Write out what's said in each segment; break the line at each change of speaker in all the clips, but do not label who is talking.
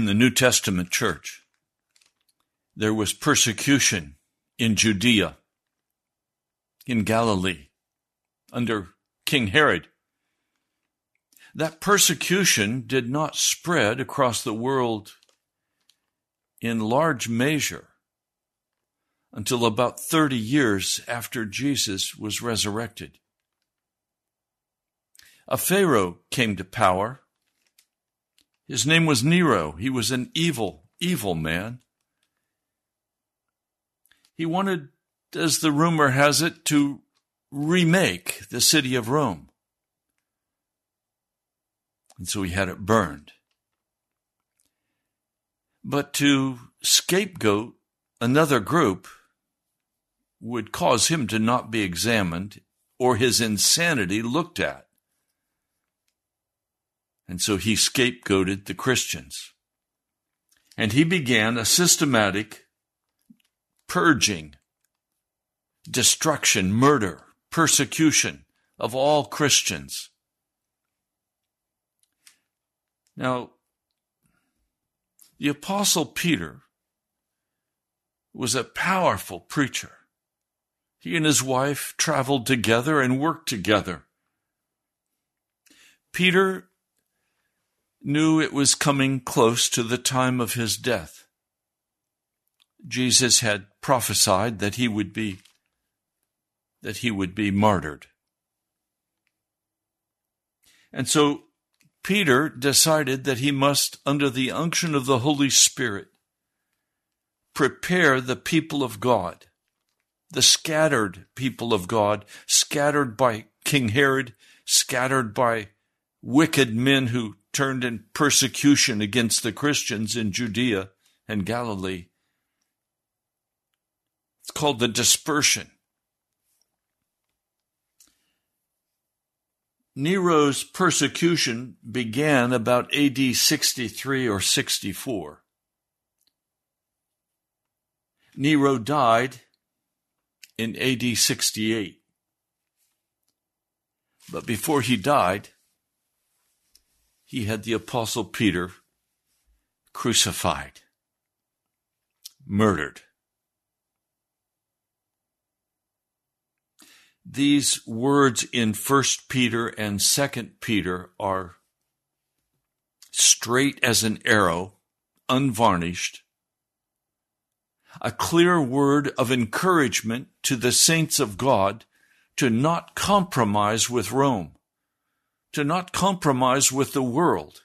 In the
New Testament church. There was persecution in Judea, in Galilee, under King Herod. That persecution did not spread across the world in large measure until about 30 years after Jesus was resurrected. A Pharaoh came to power his name was Nero. He was an evil, evil man. He wanted, as the rumor has it, to remake the city of Rome. And so he had it burned. But to scapegoat another group would cause him to not be examined or his insanity looked at. And so he scapegoated the Christians. And he began a systematic purging, destruction, murder, persecution of all Christians. Now, the Apostle Peter was a powerful preacher. He and his wife traveled together and worked together. Peter knew it was coming close to the time of his death. Jesus had prophesied that he would be that he would be martyred. And so Peter decided that he must under the unction of the Holy Spirit prepare the people of God, the scattered people of God, scattered by King Herod, scattered by wicked men who turned in persecution against the Christians in Judea and Galilee. It's called the dispersion. Nero's persecution began about AD 63 or 64. Nero died in AD 68. But before he died, he had the Apostle Peter crucified, murdered. These words in First Peter and Second Peter are straight as an arrow, unvarnished, a clear word of encouragement to the saints of God to not compromise with Rome to not compromise with the world,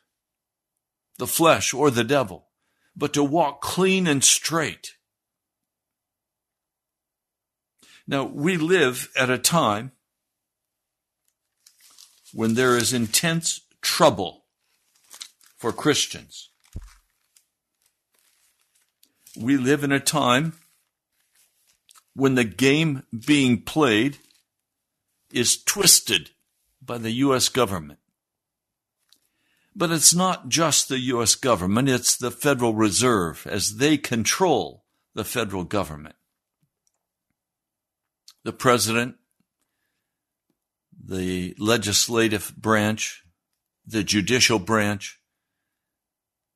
the flesh, or the devil, but to walk clean and straight. Now, we live at a time when there is intense trouble for Christians. We live in a time when the game being played is twisted by the U.S. government. But it's not just the U.S. government, it's the Federal Reserve as they control the federal government. The president, the legislative branch, the judicial branch,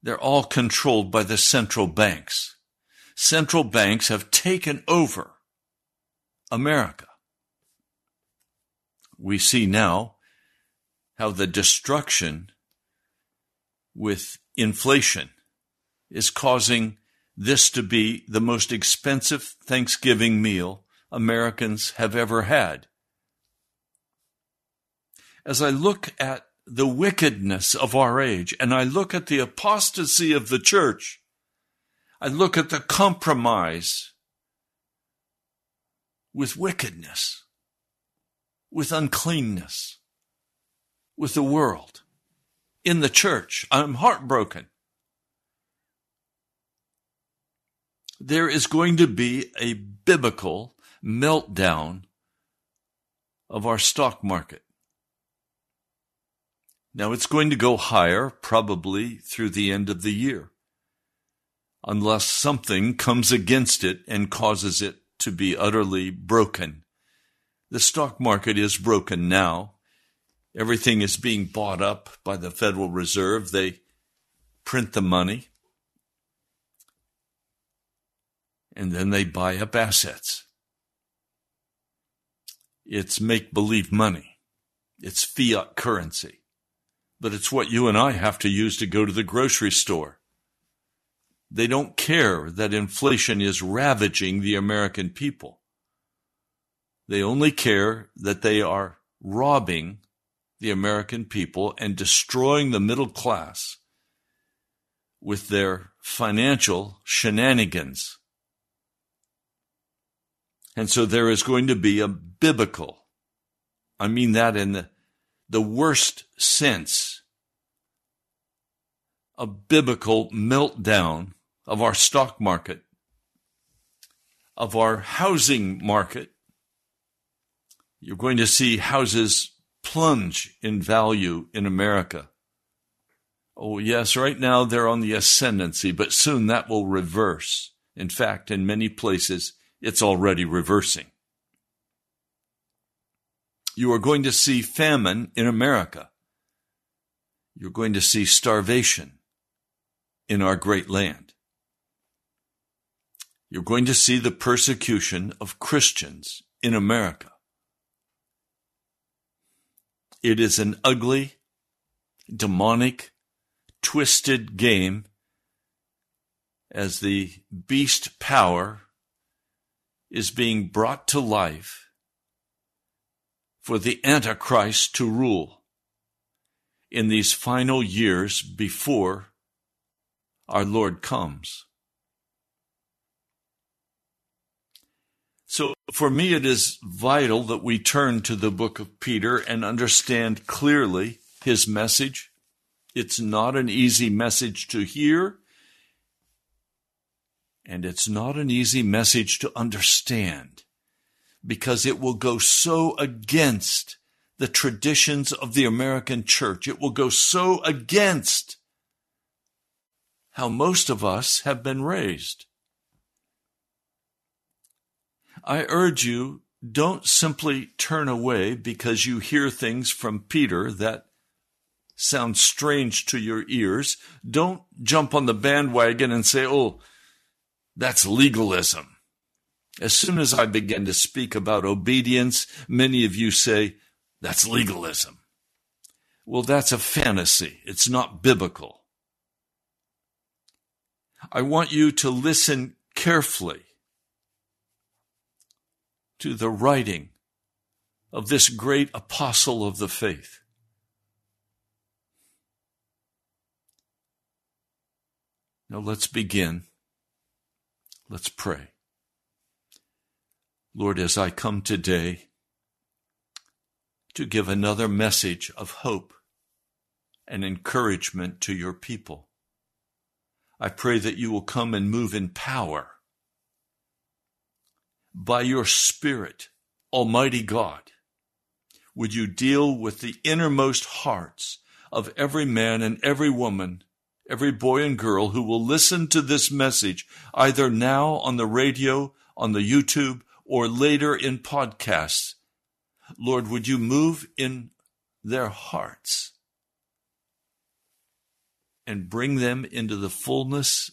they're all controlled by the central banks. Central banks have taken over America. We see now how the destruction with inflation is causing this to be the most expensive Thanksgiving meal Americans have ever had. As I look at the wickedness of our age and I look at the apostasy of the church, I look at the compromise with wickedness, with uncleanness with the world, in the church. I'm heartbroken. There is going to be a biblical meltdown of our stock market. Now it's going to go higher probably through the end of the year, unless something comes against it and causes it to be utterly broken. The stock market is broken now. Everything is being bought up by the Federal Reserve. They print the money and then they buy up assets. It's make believe money. It's fiat currency. But it's what you and I have to use to go to the grocery store. They don't care that inflation is ravaging the American people. They only care that they are robbing the American people and destroying the middle class with their financial shenanigans. And so there is going to be a biblical, I mean that in the, the worst sense, a biblical meltdown of our stock market, of our housing market. You're going to see houses plunge in value in America. Oh, yes, right now they're on the ascendancy, but soon that will reverse. In fact, in many places, it's already reversing. You are going to see famine in America. You're going to see starvation in our great land. You're going to see the persecution of Christians in America. It is an ugly, demonic, twisted game as the beast power is being brought to life for the Antichrist to rule in these final years before our Lord comes. So for me, it is vital that we turn to the book of Peter and understand clearly his message. It's not an easy message to hear, and it's not an easy message to understand because it will go so against the traditions of the American church. It will go so against how most of us have been raised. I urge you, don't simply turn away because you hear things from Peter that sound strange to your ears. Don't jump on the bandwagon and say, oh, that's legalism. As soon as I begin to speak about obedience, many of you say, that's legalism. Well, that's a fantasy. It's not biblical. I want you to listen carefully to the writing of this great apostle of the faith. Now let's begin. Let's pray. Lord, as I come today to give another message of hope and encouragement to your people, I pray that you will come and move in power by your Spirit, Almighty God, would you deal with the innermost hearts of every man and every woman, every boy and girl who will listen to this message, either now on the radio, on the YouTube, or later in podcasts. Lord, would you move in their hearts and bring them into the fullness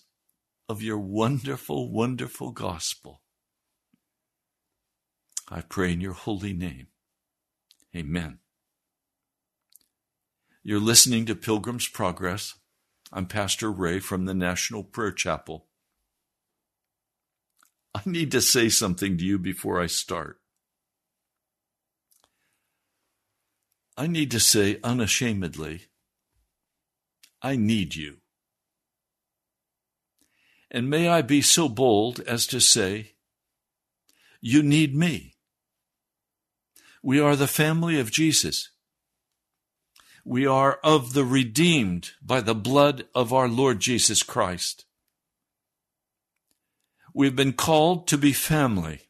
of your wonderful, wonderful gospel. I pray in your holy name. Amen. You're listening to Pilgrim's Progress. I'm Pastor Ray from the National Prayer Chapel. I need to say something to you before I start. I need to say unashamedly, I need you. And may I be so bold as to say, you need me. We are the family of Jesus. We are of the redeemed by the blood of our Lord Jesus Christ. We've been called to be family.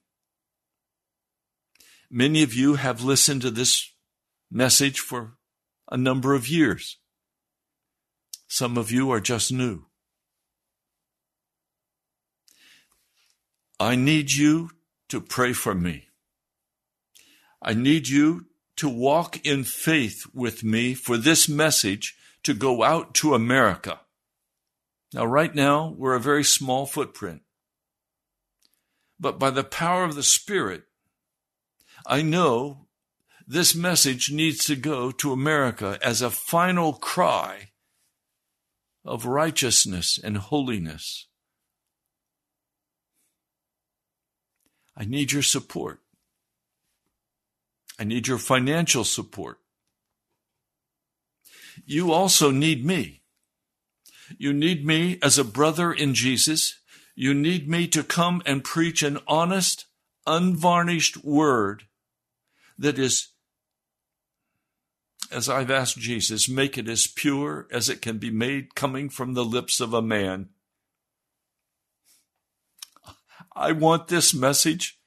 Many of you have listened to this message for a number of years. Some of you are just new. I need you to pray for me. I need you to walk in faith with me for this message to go out to America. Now, right now, we're a very small footprint. But by the power of the Spirit, I know this message needs to go to America as a final cry of righteousness and holiness. I need your support. I need your financial support. You also need me. You need me as a brother in Jesus. You need me to come and preach an honest, unvarnished word that is, as I've asked Jesus, make it as pure as it can be made coming from the lips of a man. I want this message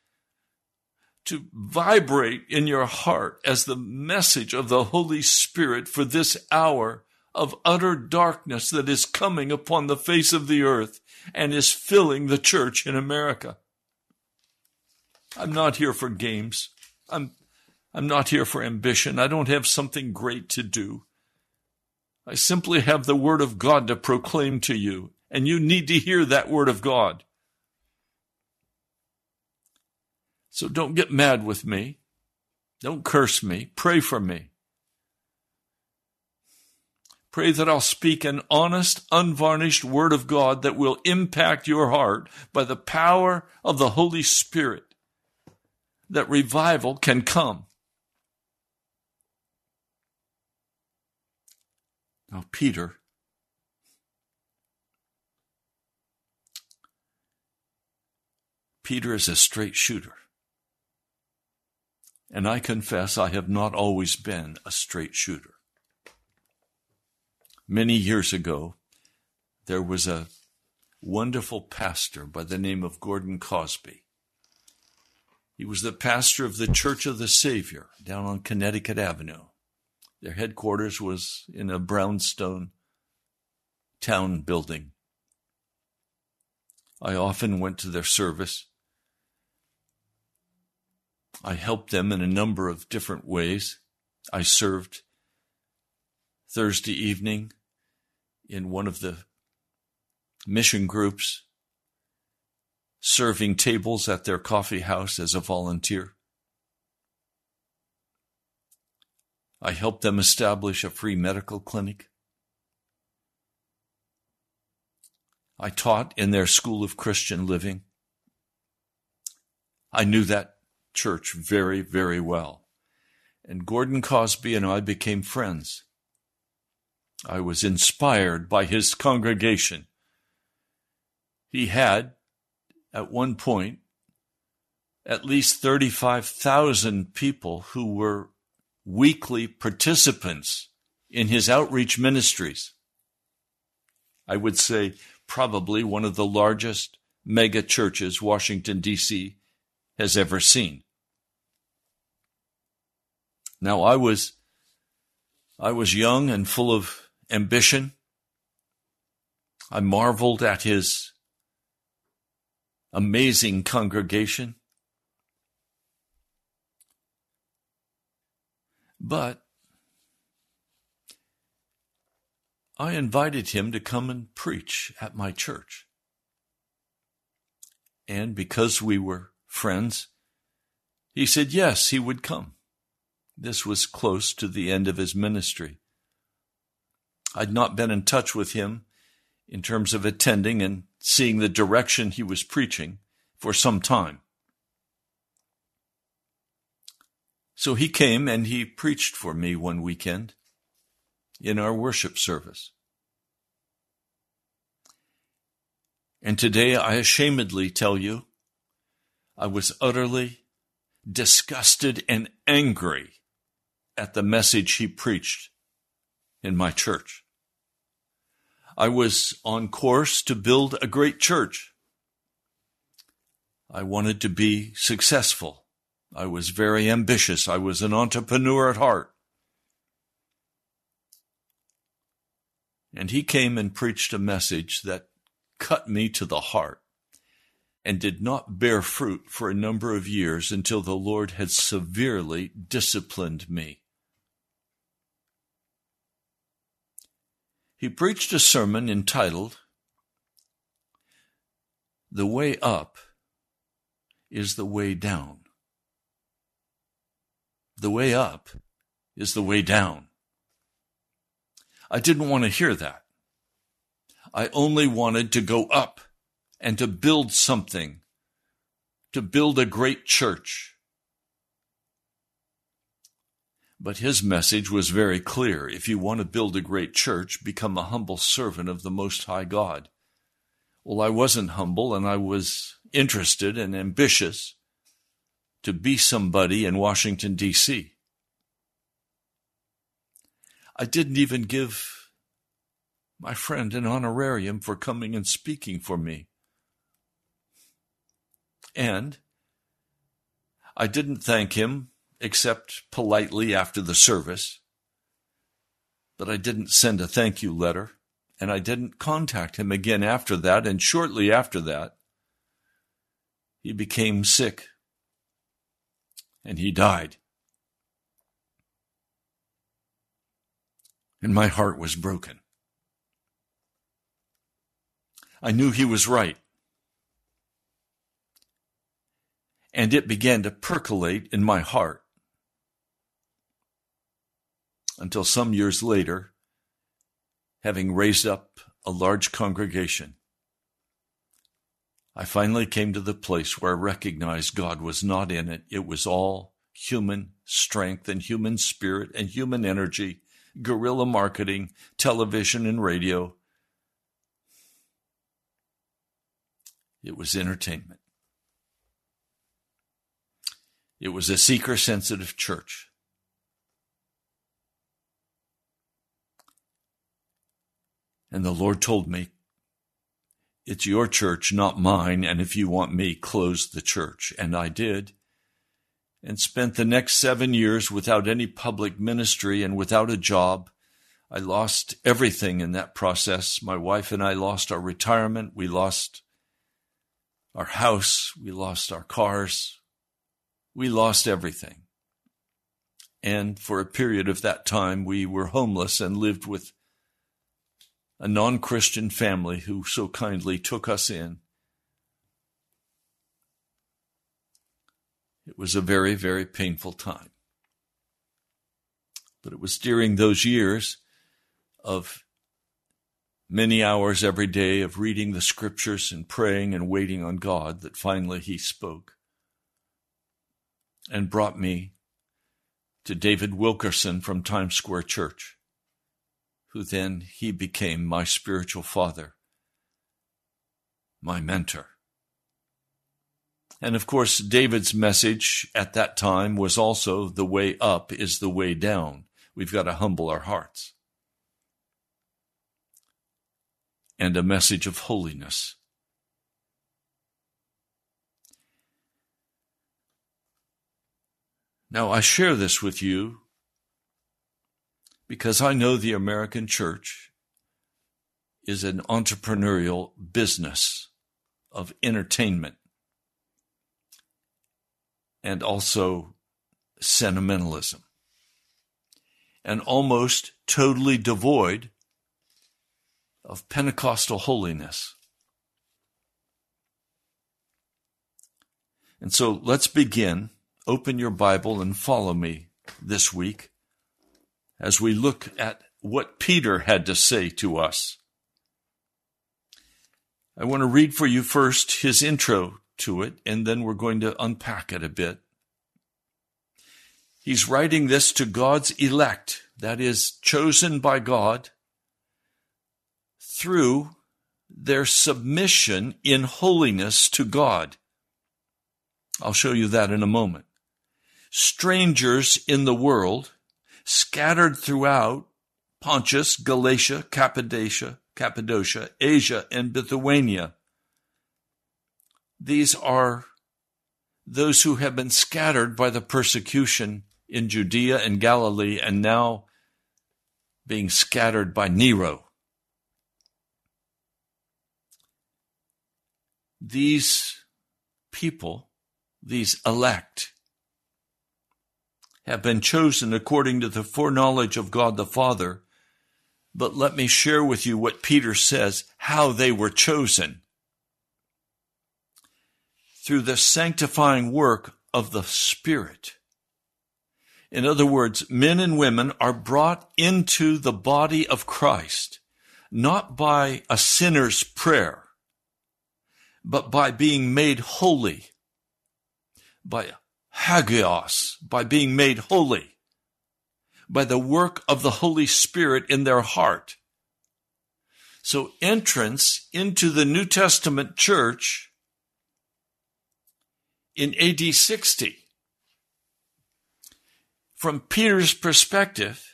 to vibrate in your heart as the message of the Holy Spirit for this hour of utter darkness that is coming upon the face of the earth and is filling the church in America. I'm not here for games. I'm, I'm not here for ambition. I don't have something great to do. I simply have the Word of God to proclaim to you, and you need to hear that Word of God. So don't get mad with me. Don't curse me. Pray for me. Pray that I'll speak an honest, unvarnished word of God that will impact your heart by the power of the Holy Spirit, that revival can come. Now, Peter, Peter is a straight shooter. And I confess I have not always been a straight shooter. Many years ago, there was a wonderful pastor by the name of Gordon Cosby. He was the pastor of the Church of the Savior down on Connecticut Avenue. Their headquarters was in a brownstone town building. I often went to their service. I helped them in a number of different ways. I served Thursday evening in one of the mission groups, serving tables at their coffee house as a volunteer. I helped them establish a free medical clinic. I taught in their school of Christian living. I knew that church very, very well. And Gordon Cosby and I became friends. I was inspired by his congregation. He had, at one point, at least 35,000 people who were weekly participants in his outreach ministries. I would say probably one of the largest mega churches Washington, D.C. has ever seen. Now I was I was young and full of ambition. I marveled at his amazing congregation. But I invited him to come and preach at my church. And because we were friends, he said yes, he would come. This was close to the end of his ministry. I'd not been in touch with him in terms of attending and seeing the direction he was preaching for some time. So he came and he preached for me one weekend in our worship service. And today I ashamedly tell you, I was utterly disgusted and angry at the message he preached in my church. I was on course to build a great church. I wanted to be successful. I was very ambitious. I was an entrepreneur at heart. And he came and preached a message that cut me to the heart and did not bear fruit for a number of years until the Lord had severely disciplined me. He preached a sermon entitled, The Way Up is the Way Down. The way up is the way down. I didn't want to hear that. I only wanted to go up and to build something, to build a great church. But his message was very clear. If you want to build a great church, become a humble servant of the Most High God. Well, I wasn't humble and I was interested and ambitious to be somebody in Washington, D.C. I didn't even give my friend an honorarium for coming and speaking for me. And I didn't thank him except politely after the service. But I didn't send a thank you letter, and I didn't contact him again after that. And shortly after that, he became sick and he died. And my heart was broken. I knew he was right. And it began to percolate in my heart until some years later, having raised up a large congregation, I finally came to the place where I recognized God was not in it. It was all human strength and human spirit and human energy, guerrilla marketing, television and radio. It was entertainment. It was a seeker sensitive church. And the Lord told me, It's your church, not mine, and if you want me, close the church. And I did. And spent the next seven years without any public ministry and without a job. I lost everything in that process. My wife and I lost our retirement. We lost our house. We lost our cars. We lost everything. And for a period of that time, we were homeless and lived with a non Christian family who so kindly took us in. It was a very, very painful time. But it was during those years of many hours every day of reading the scriptures and praying and waiting on God that finally He spoke and brought me to David Wilkerson from Times Square Church who then he became my spiritual father, my mentor. And of course, David's message at that time was also the way up is the way down. We've got to humble our hearts. And a message of holiness. Now, I share this with you because I know the American church is an entrepreneurial business of entertainment and also sentimentalism and almost totally devoid of Pentecostal holiness. And so let's begin. Open your Bible and follow me this week as we look at what Peter had to say to us. I want to read for you first his intro to it, and then we're going to unpack it a bit. He's writing this to God's elect, that is, chosen by God through their submission in holiness to God. I'll show you that in a moment. Strangers in the world scattered throughout Pontus, Galatia, Cappadocia, Cappadocia, Asia, and Bithynia. These are those who have been scattered by the persecution in Judea and Galilee and now being scattered by Nero. These people, these elect, have been chosen according to the foreknowledge of God the Father. But let me share with you what Peter says, how they were chosen. Through the sanctifying work of the Spirit. In other words, men and women are brought into the body of Christ, not by a sinner's prayer, but by being made holy, by hagios, by being made holy, by the work of the Holy Spirit in their heart. So entrance into the New Testament church in AD 60. From Peter's perspective,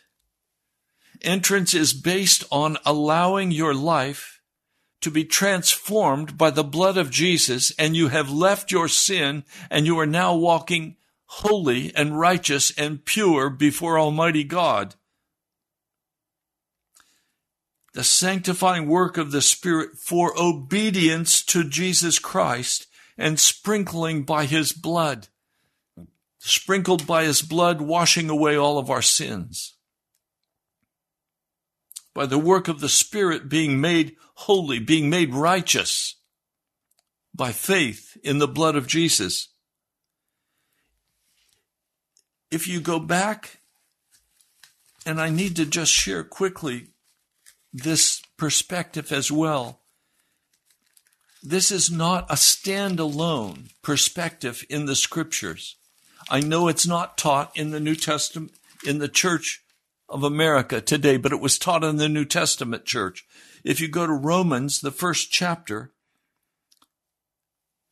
entrance is based on allowing your life to be transformed by the blood of Jesus, and you have left your sin, and you are now walking holy and righteous and pure before Almighty God. the sanctifying work of the Spirit for obedience to Jesus Christ and sprinkling by his blood. Sprinkled by his blood, washing away all of our sins. By the work of the Spirit being made holy, being made righteous by faith in the blood of Jesus. If you go back, and I need to just share quickly this perspective as well. This is not a standalone perspective in the scriptures. I know it's not taught in the New Testament, in the church of America today, but it was taught in the New Testament church. If you go to Romans, the first chapter,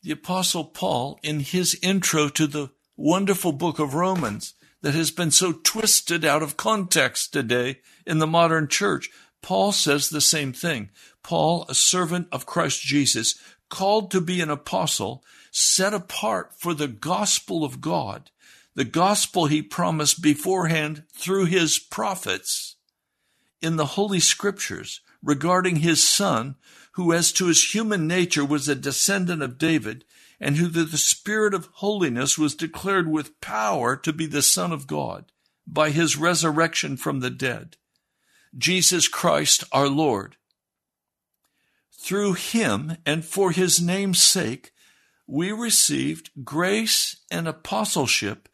the apostle Paul, in his intro to the wonderful book of Romans that has been so twisted out of context today in the modern church, Paul says the same thing. Paul, a servant of Christ Jesus, called to be an apostle, set apart for the gospel of God, the gospel he promised beforehand through his prophets in the Holy Scriptures regarding his son, who as to his human nature was a descendant of David, and who through the Spirit of holiness was declared with power to be the Son of God by his resurrection from the dead. Jesus Christ our Lord. Through him and for his name's sake, we received grace and apostleship.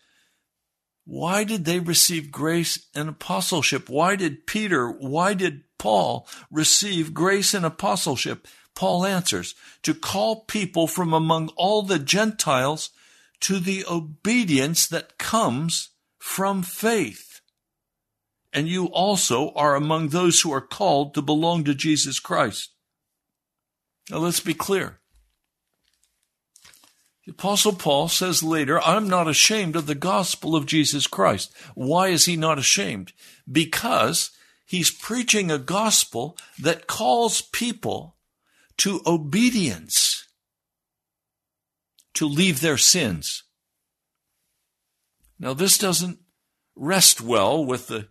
Why did they receive grace and apostleship? Why did Peter, why did Paul receive grace and apostleship? Paul answers, to call people from among all the Gentiles to the obedience that comes from faith. And you also are among those who are called to belong to Jesus Christ. Now let's be clear. The apostle Paul says later, I'm not ashamed of the gospel of Jesus Christ. Why is he not ashamed? Because he's preaching a gospel that calls people to obedience, to leave their sins. Now, this doesn't rest well with the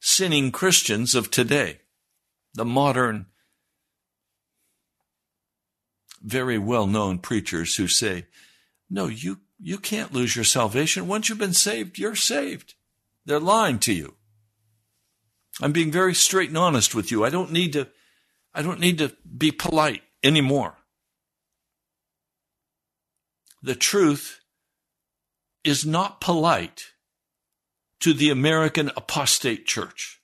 sinning Christians of today, the modern, very well known preachers who say, no, you, you can't lose your salvation. Once you've been saved, you're saved. They're lying to you. I'm being very straight and honest with you. I don't need to, I don't need to be polite anymore. The truth is not polite to the American apostate church.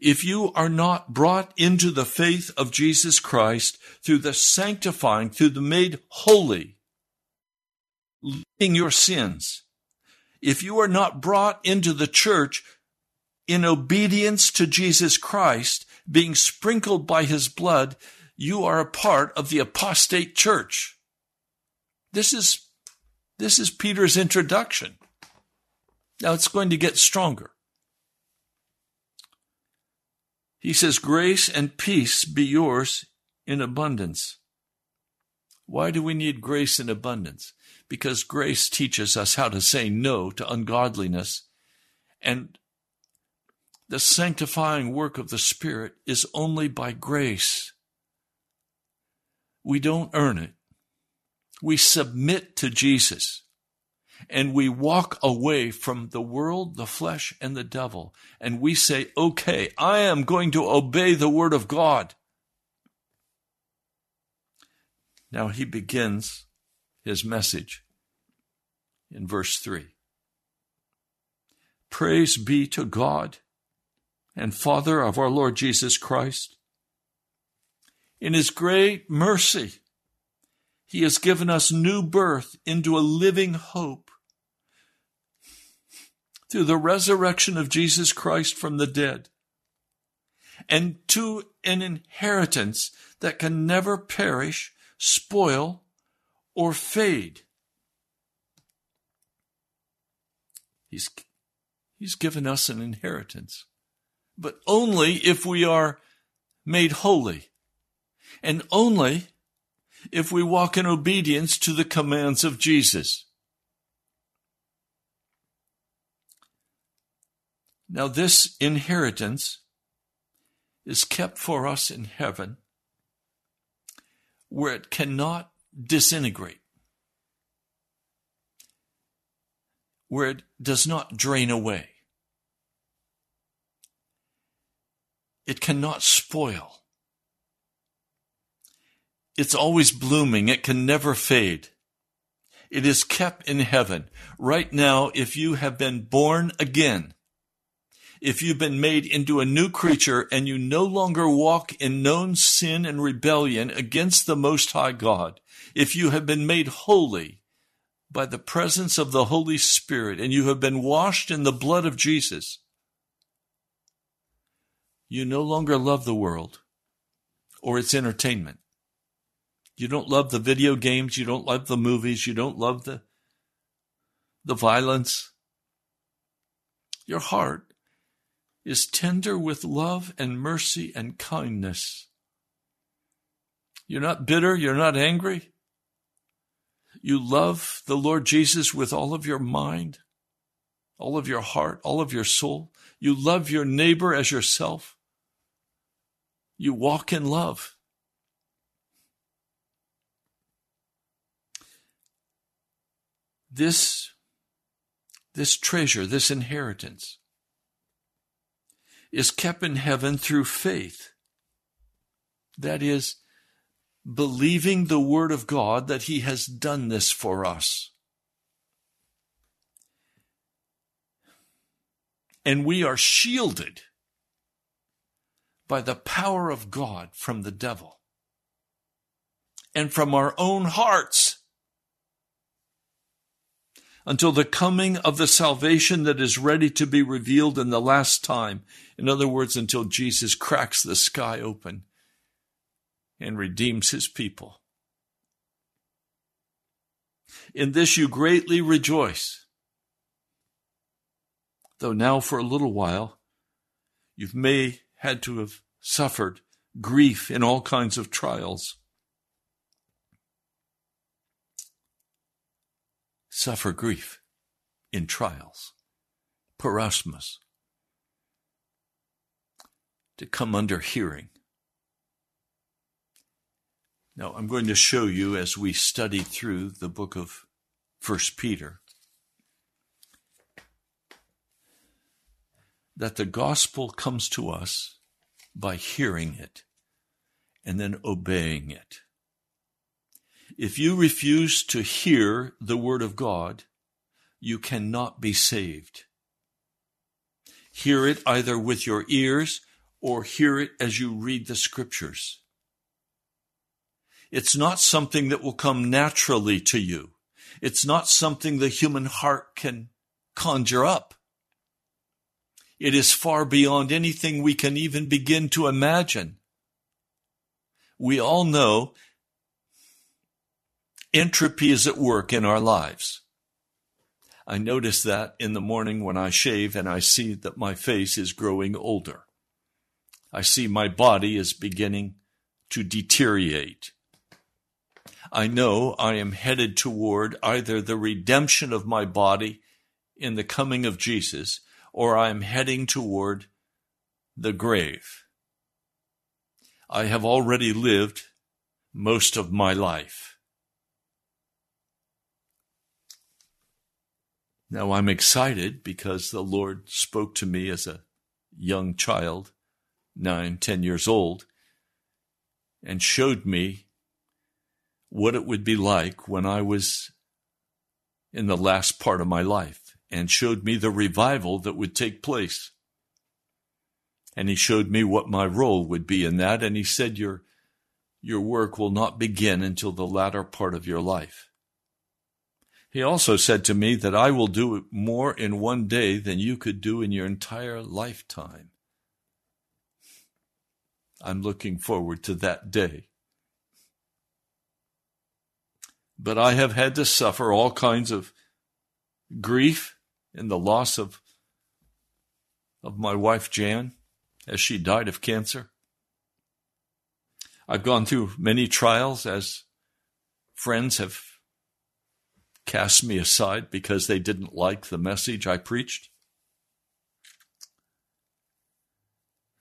If you are not brought into the faith of Jesus Christ through the sanctifying, through the made holy, leaving your sins, if you are not brought into the church in obedience to Jesus Christ, being sprinkled by his blood, you are a part of the apostate church. This is, this is Peter's introduction. Now it's going to get stronger. He says, grace and peace be yours in abundance. Why do we need grace in abundance? Because grace teaches us how to say no to ungodliness and the sanctifying work of the Spirit is only by grace. We don't earn it. We submit to Jesus and we walk away from the world, the flesh, and the devil. And we say, okay, I am going to obey the word of God. Now he begins his message in verse 3. Praise be to God and Father of our Lord Jesus Christ. In his great mercy, he has given us new birth into a living hope through the resurrection of Jesus Christ from the dead and to an inheritance that can never perish, spoil, or fade. He's, he's given us an inheritance but only if we are made holy, and only if we walk in obedience to the commands of Jesus. Now, this inheritance is kept for us in heaven where it cannot disintegrate, where it does not drain away. It cannot spoil. It's always blooming. It can never fade. It is kept in heaven. Right now, if you have been born again, if you've been made into a new creature and you no longer walk in known sin and rebellion against the Most High God, if you have been made holy by the presence of the Holy Spirit and you have been washed in the blood of Jesus, you no longer love the world or its entertainment. You don't love the video games, you don't love the movies, you don't love the the violence. Your heart is tender with love and mercy and kindness. You're not bitter, you're not angry. You love the Lord Jesus with all of your mind, all of your heart, all of your soul. You love your neighbor as yourself. You walk in love. This, this treasure, this inheritance, is kept in heaven through faith. That is, believing the Word of God that He has done this for us. And we are shielded by the power of God from the devil and from our own hearts until the coming of the salvation that is ready to be revealed in the last time. In other words, until Jesus cracks the sky open and redeems his people. In this you greatly rejoice, though now for a little while you may had to have suffered grief in all kinds of trials. Suffer grief in trials. Peirasmos. To come under hearing. Now, I'm going to show you as we study through the book of First Peter that the gospel comes to us by hearing it and then obeying it. If you refuse to hear the word of God, you cannot be saved. Hear it either with your ears or hear it as you read the scriptures. It's not something that will come naturally to you. It's not something the human heart can conjure up. It is far beyond anything we can even begin to imagine. We all know entropy is at work in our lives. I notice that in the morning when I shave and I see that my face is growing older. I see my body is beginning to deteriorate. I know I am headed toward either the redemption of my body in the coming of Jesus or I am heading toward the grave. I have already lived most of my life. Now I'm excited because the Lord spoke to me as a young child, nine, ten years old, and showed me what it would be like when I was in the last part of my life and showed me the revival that would take place. And he showed me what my role would be in that. And he said, your, your work will not begin until the latter part of your life. He also said to me that I will do more in one day than you could do in your entire lifetime. I'm looking forward to that day. But I have had to suffer all kinds of grief in the loss of, of my wife Jan as she died of cancer. I've gone through many trials as friends have cast me aside because they didn't like the message I preached.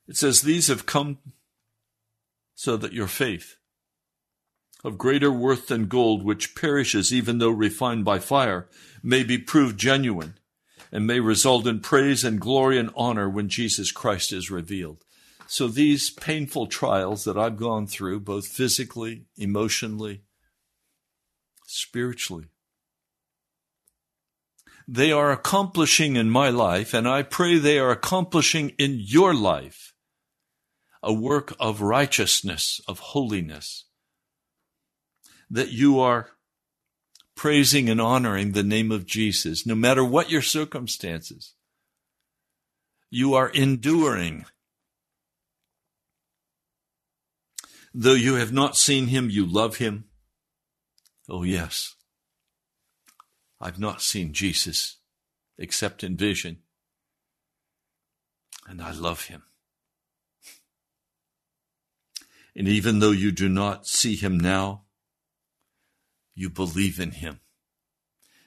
It says, These have come so that your faith, of greater worth than gold, which perishes even though refined by fire, may be proved genuine and may result in praise and glory and honor when Jesus Christ is revealed. So these painful trials that I've gone through, both physically, emotionally, spiritually, they are accomplishing in my life, and I pray they are accomplishing in your life, a work of righteousness, of holiness, that you are praising and honoring the name of Jesus, no matter what your circumstances. You are enduring. Though you have not seen him, you love him. Oh, yes. I've not seen Jesus except in vision, and I love him. And even though you do not see him now, you believe in him.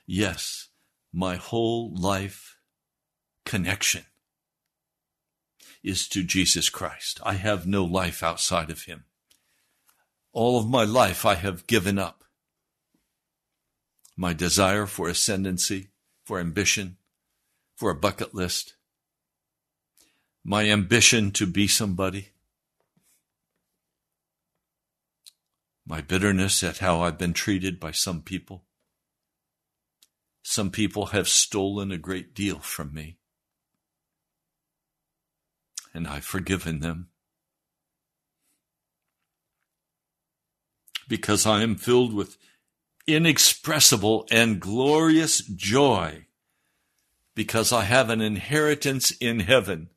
Yes, my whole life connection is to Jesus Christ. I have no life outside of him. All of my life I have given up. My desire for ascendancy, for ambition, for a bucket list, my ambition to be somebody, my bitterness at how I've been treated by some people. Some people have stolen a great deal from me, and I've forgiven them. Because I am filled with inexpressible and glorious joy, because I have an inheritance in heaven,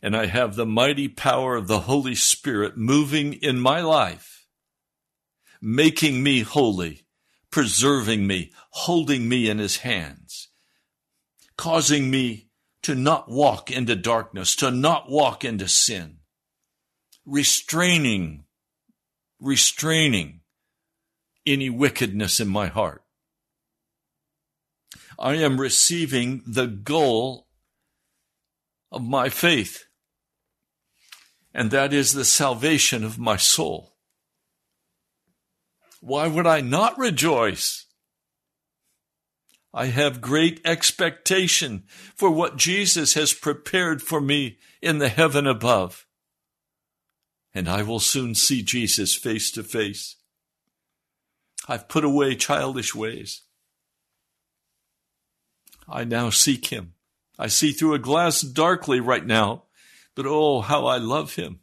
and I have the mighty power of the Holy Spirit moving in my life making me holy, preserving me, holding me in his hands, causing me to not walk into darkness, to not walk into sin, restraining, restraining any wickedness in my heart. I am receiving the goal of my faith, and that is the salvation of my soul. Why would I not rejoice? I have great expectation for what Jesus has prepared for me in the heaven above. And I will soon see Jesus face to face. I've put away childish ways. I now seek him. I see through a glass darkly right now, but oh, how I love him.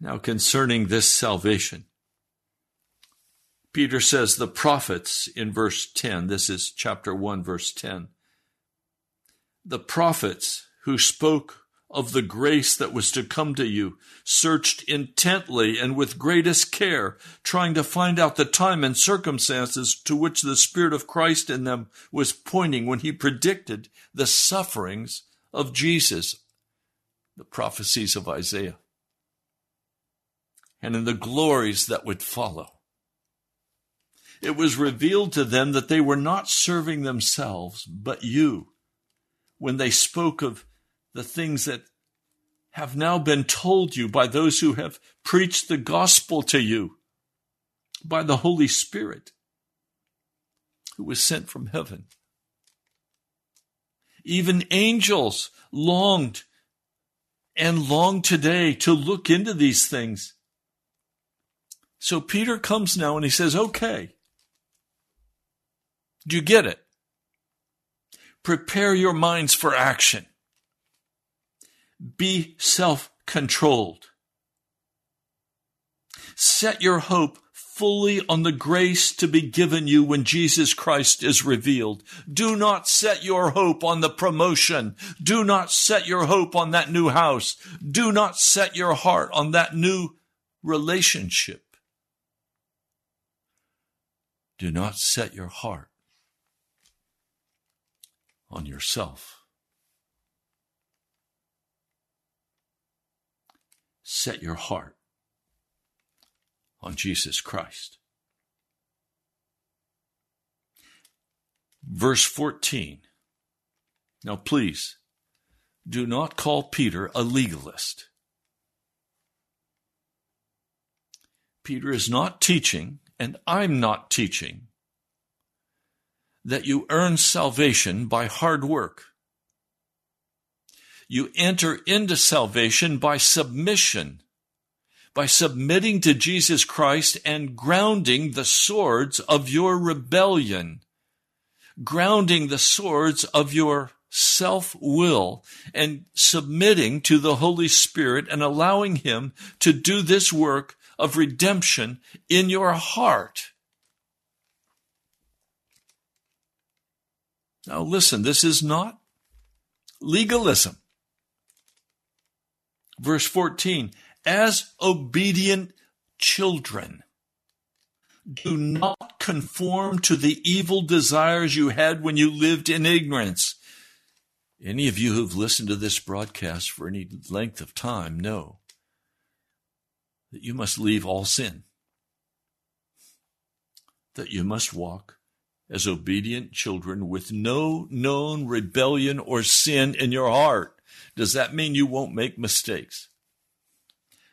Now, concerning this salvation, Peter says the prophets in verse 10, this is chapter 1, verse 10. The prophets who spoke of the grace that was to come to you searched intently and with greatest care, trying to find out the time and circumstances to which the Spirit of Christ in them was pointing when he predicted the sufferings of Jesus, the prophecies of Isaiah. And in the glories that would follow. It was revealed to them that they were not serving themselves, but you, when they spoke of the things that have now been told you by those who have preached the gospel to you by the Holy Spirit who was sent from heaven. Even angels longed and long today to look into these things so Peter comes now and he says, okay. Do you get it? Prepare your minds for action. Be self controlled. Set your hope fully on the grace to be given you when Jesus Christ is revealed. Do not set your hope on the promotion. Do not set your hope on that new house. Do not set your heart on that new relationship. Do not set your heart on yourself. Set your heart on Jesus Christ. Verse 14 Now, please, do not call Peter a legalist. Peter is not teaching, and I'm not teaching, that you earn salvation by hard work. You enter into salvation by submission, by submitting to Jesus Christ and grounding the swords of your rebellion, grounding the swords of your self will and submitting to the Holy Spirit and allowing Him to do this work of redemption in your heart. Now, listen, this is not legalism. Verse 14, as obedient children, do not conform to the evil desires you had when you lived in ignorance. Any of you who've listened to this broadcast for any length of time know that you must leave all sin, that you must walk as obedient children with no known rebellion or sin in your heart. Does that mean you won't make mistakes?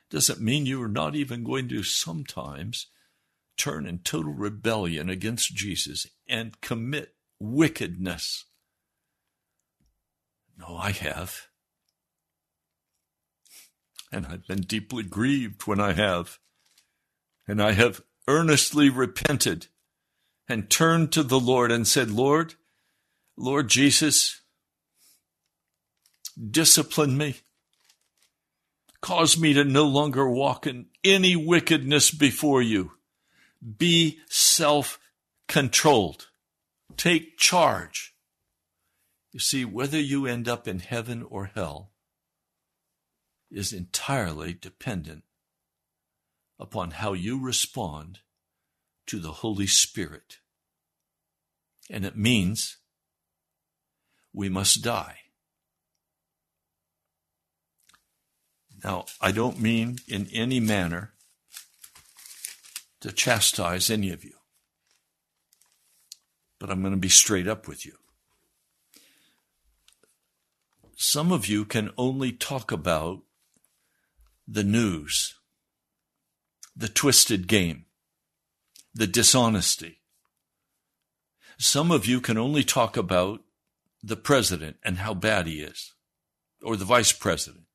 Does it mean you are not even going to sometimes turn in total rebellion against Jesus and commit wickedness? No, I have. And I've been deeply grieved when I have. And I have earnestly repented and turned to the Lord and said, Lord, Lord Jesus, discipline me. Cause me to no longer walk in any wickedness before you. Be self controlled. Take charge. You see, whether you end up in heaven or hell is entirely dependent upon how you respond to the Holy Spirit. And it means we must die. Now, I don't mean in any manner to chastise any of you, but I'm going to be straight up with you. Some of you can only talk about the news, the twisted game, the dishonesty. Some of you can only talk about the president and how bad he is, or the vice president.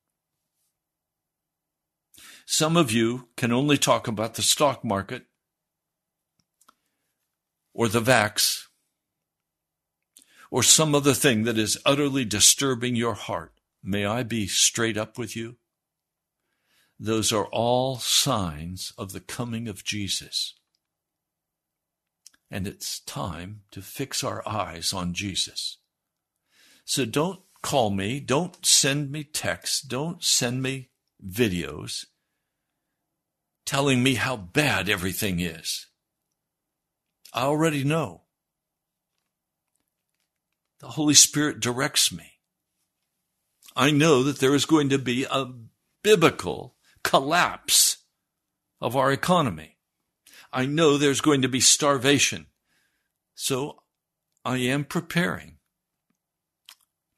Some of you can only talk about the stock market or the vax or some other thing that is utterly disturbing your heart, may I be straight up with you? Those are all signs of the coming of Jesus. And it's time to fix our eyes on Jesus. So don't call me, don't send me texts, don't send me videos telling me how bad everything is. I already know. The Holy Spirit directs me. I know that there is going to be a biblical collapse of our economy. I know there's going to be starvation. So I am preparing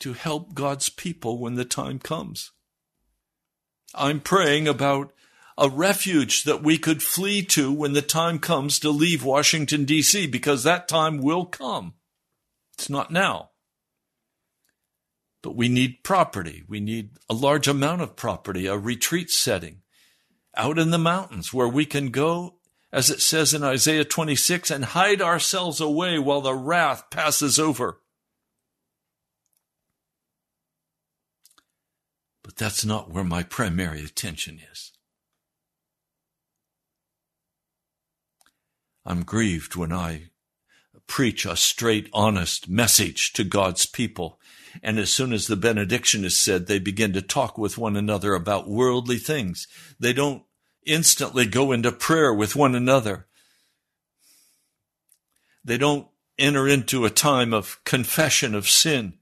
to help God's people when the time comes. I'm praying about a refuge that we could flee to when the time comes to leave Washington, D.C., because that time will come. It's not now. But we need property. We need a large amount of property, a retreat setting out in the mountains where we can go, as it says in Isaiah 26, and hide ourselves away while the wrath passes over. But that's not where my primary attention is. I'm grieved when I preach a straight, honest message to God's people and as soon as the benediction is said, they begin to talk with one another about worldly things. They don't instantly go into prayer with one another. They don't enter into a time of confession of sin.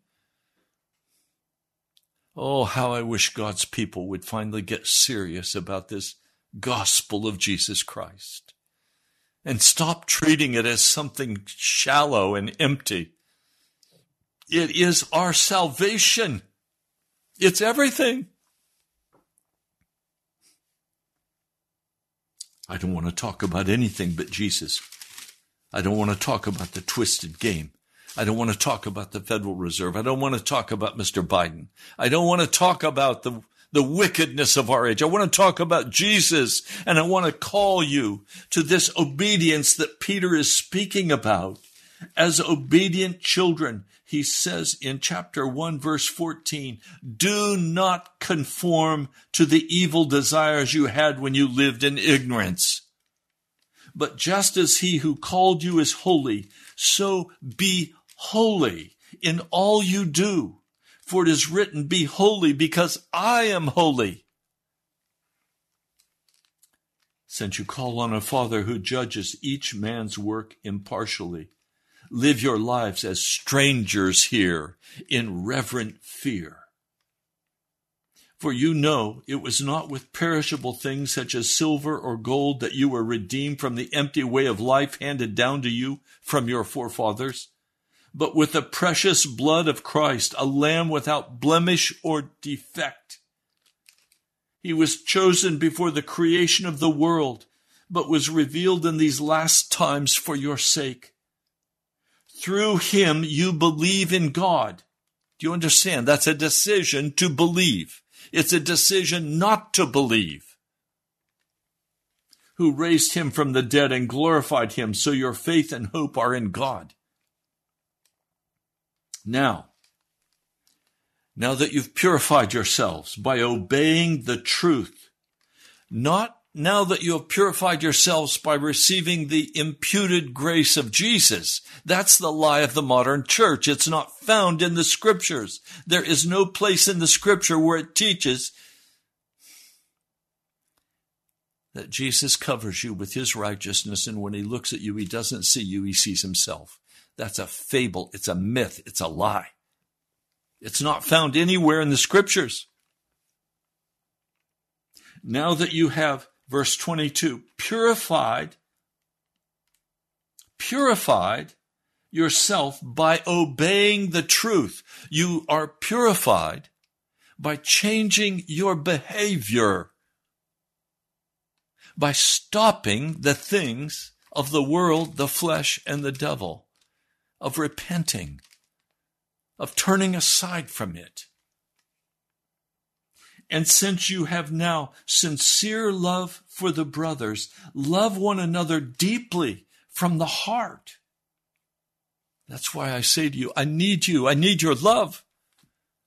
Oh, how I wish God's people would finally get serious about this gospel of Jesus Christ and stop treating it as something shallow and empty It is our salvation. It's everything. I don't want to talk about anything but Jesus. I don't want to talk about the twisted game. I don't want to talk about the Federal Reserve. I don't want to talk about Mr. Biden. I don't want to talk about the, the wickedness of our age. I want to talk about Jesus and I want to call you to this obedience that Peter is speaking about. As obedient children, he says in chapter 1 verse 14, do not conform to the evil desires you had when you lived in ignorance. But just as he who called you is holy, so be holy in all you do. For it is written, be holy because I am holy. Since you call on a father who judges each man's work impartially, live your lives as strangers here in reverent fear. For you know it was not with perishable things such as silver or gold that you were redeemed from the empty way of life handed down to you from your forefathers, but with the precious blood of Christ, a lamb without blemish or defect. He was chosen before the creation of the world, but was revealed in these last times for your sake through him you believe in God. Do you understand? That's a decision to believe. It's a decision not to believe. Who raised him from the dead and glorified him, so your faith and hope are in God. Now, now that you've purified yourselves by obeying the truth, not now that you have purified yourselves by receiving the imputed grace of Jesus. That's the lie of the modern church. It's not found in the scriptures. There is no place in the scripture where it teaches that Jesus covers you with his righteousness, and when he looks at you, he doesn't see you, he sees himself. That's a fable. It's a myth. It's a lie. It's not found anywhere in the scriptures. Now that you have verse 22 purified, purified yourself by obeying the truth. You are purified by changing your behavior, by stopping the things of the world, the flesh, and the devil, of repenting, of turning aside from it. And since you have now sincere love for the brothers, love one another deeply from the heart. That's why I say to you, I need you. I need your love.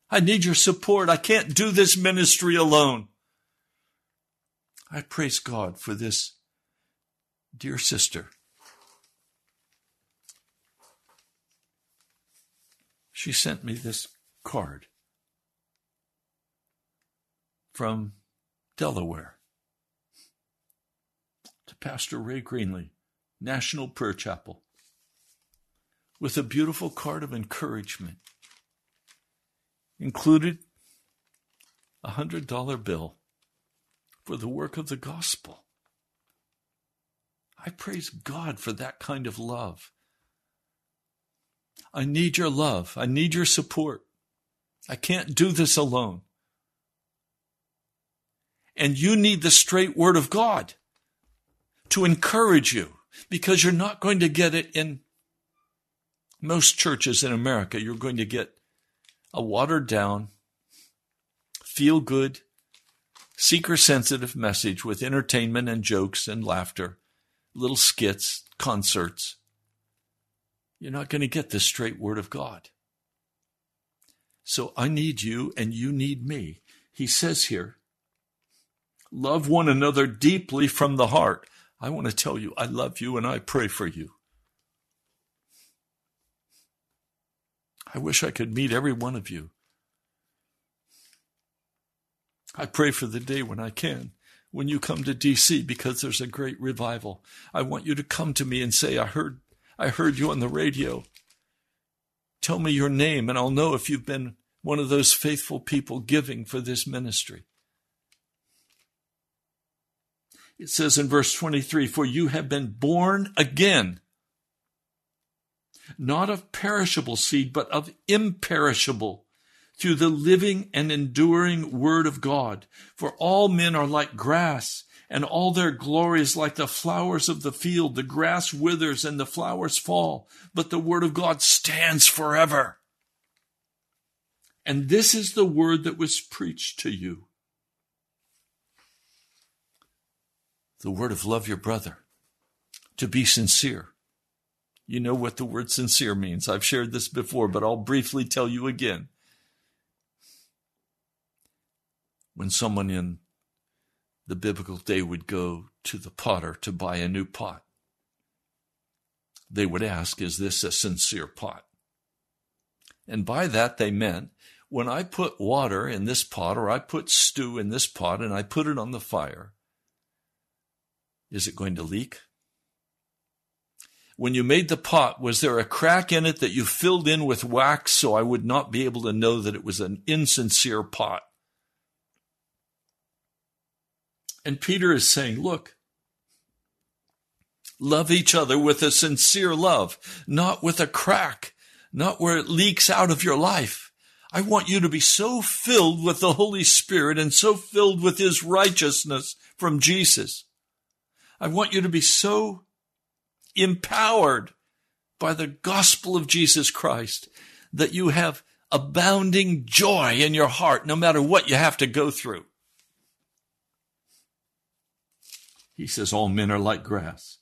I need your support. I can't do this ministry alone. I praise God for this dear sister. She sent me this card from Delaware to Pastor Ray Greenley, National Prayer Chapel, with a beautiful card of encouragement. Included a hundred dollar bill for the work of the gospel. I praise God for that kind of love. I need your love. I need your support. I can't do this alone. And you need the straight word of God to encourage you because you're not going to get it in most churches in America. You're going to get a watered down, feel good, seeker sensitive message with entertainment and jokes and laughter, little skits, concerts. You're not going to get the straight word of God. So I need you and you need me. He says here, Love one another deeply from the heart. I want to tell you, I love you and I pray for you. I wish I could meet every one of you. I pray for the day when I can, when you come to DC because there's a great revival. I want you to come to me and say, I heard, I heard you on the radio. Tell me your name and I'll know if you've been one of those faithful people giving for this ministry. It says in verse 23 For you have been born again, not of perishable seed, but of imperishable, through the living and enduring word of God. For all men are like grass, and all their glory is like the flowers of the field. The grass withers and the flowers fall, but the word of God stands forever. And this is the word that was preached to you. The word of love your brother, to be sincere. You know what the word sincere means. I've shared this before, but I'll briefly tell you again. When someone in the biblical day would go to the potter to buy a new pot, they would ask, Is this a sincere pot? And by that they meant, when I put water in this pot or I put stew in this pot and I put it on the fire, is it going to leak? When you made the pot, was there a crack in it that you filled in with wax so I would not be able to know that it was an insincere pot? And Peter is saying, look, love each other with a sincere love, not with a crack, not where it leaks out of your life. I want you to be so filled with the Holy Spirit and so filled with His righteousness from Jesus. I want you to be so empowered by the gospel of Jesus Christ that you have abounding joy in your heart no matter what you have to go through. He says, All men are like grass,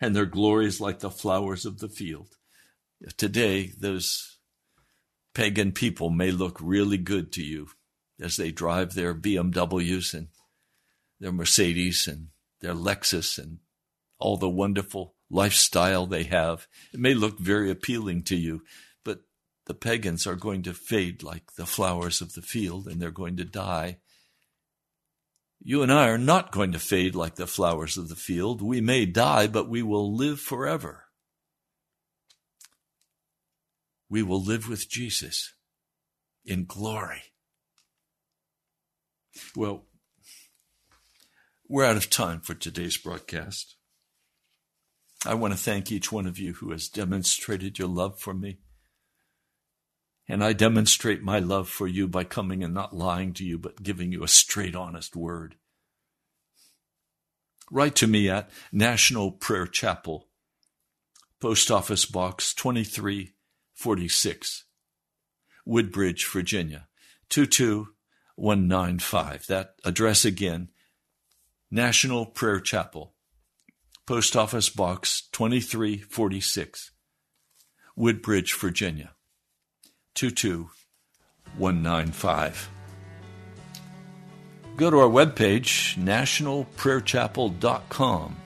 and their glory is like the flowers of the field. Today, those pagan people may look really good to you as they drive their BMWs and their Mercedes and their Lexus and all the wonderful lifestyle they have. It may look very appealing to you, but the pagans are going to fade like the flowers of the field and they're going to die. You and I are not going to fade like the flowers of the field. We may die, but we will live forever. We will live with Jesus in glory. Well, we're out of time for today's broadcast. I want to thank each one of you who has demonstrated your love for me. And I demonstrate my love for you by coming and not lying to you, but giving you a straight, honest word. Write to me at National Prayer Chapel, Post Office Box 2346, Woodbridge, Virginia, 22195. That address again, National Prayer Chapel, Post Office Box 2346, Woodbridge, Virginia 22195. Go to our webpage, nationalprayerchapel.com.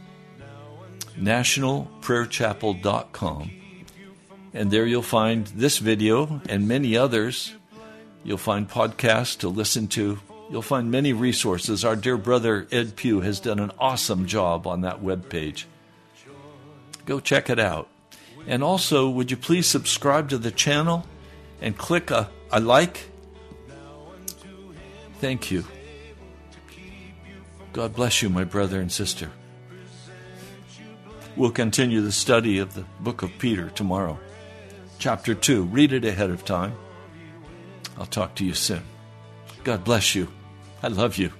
Nationalprayerchapel.com. And there you'll find this video and many others. You'll find podcasts to listen to You'll find many resources. Our dear brother Ed Pugh has done an awesome job on that web page. Go check it out. And also, would you please subscribe to the channel and click a, a like? Thank you. God bless you, my brother and sister. We'll continue the study of the book of Peter tomorrow. Chapter 2. Read it ahead of time. I'll talk to you soon. God bless you. I love you.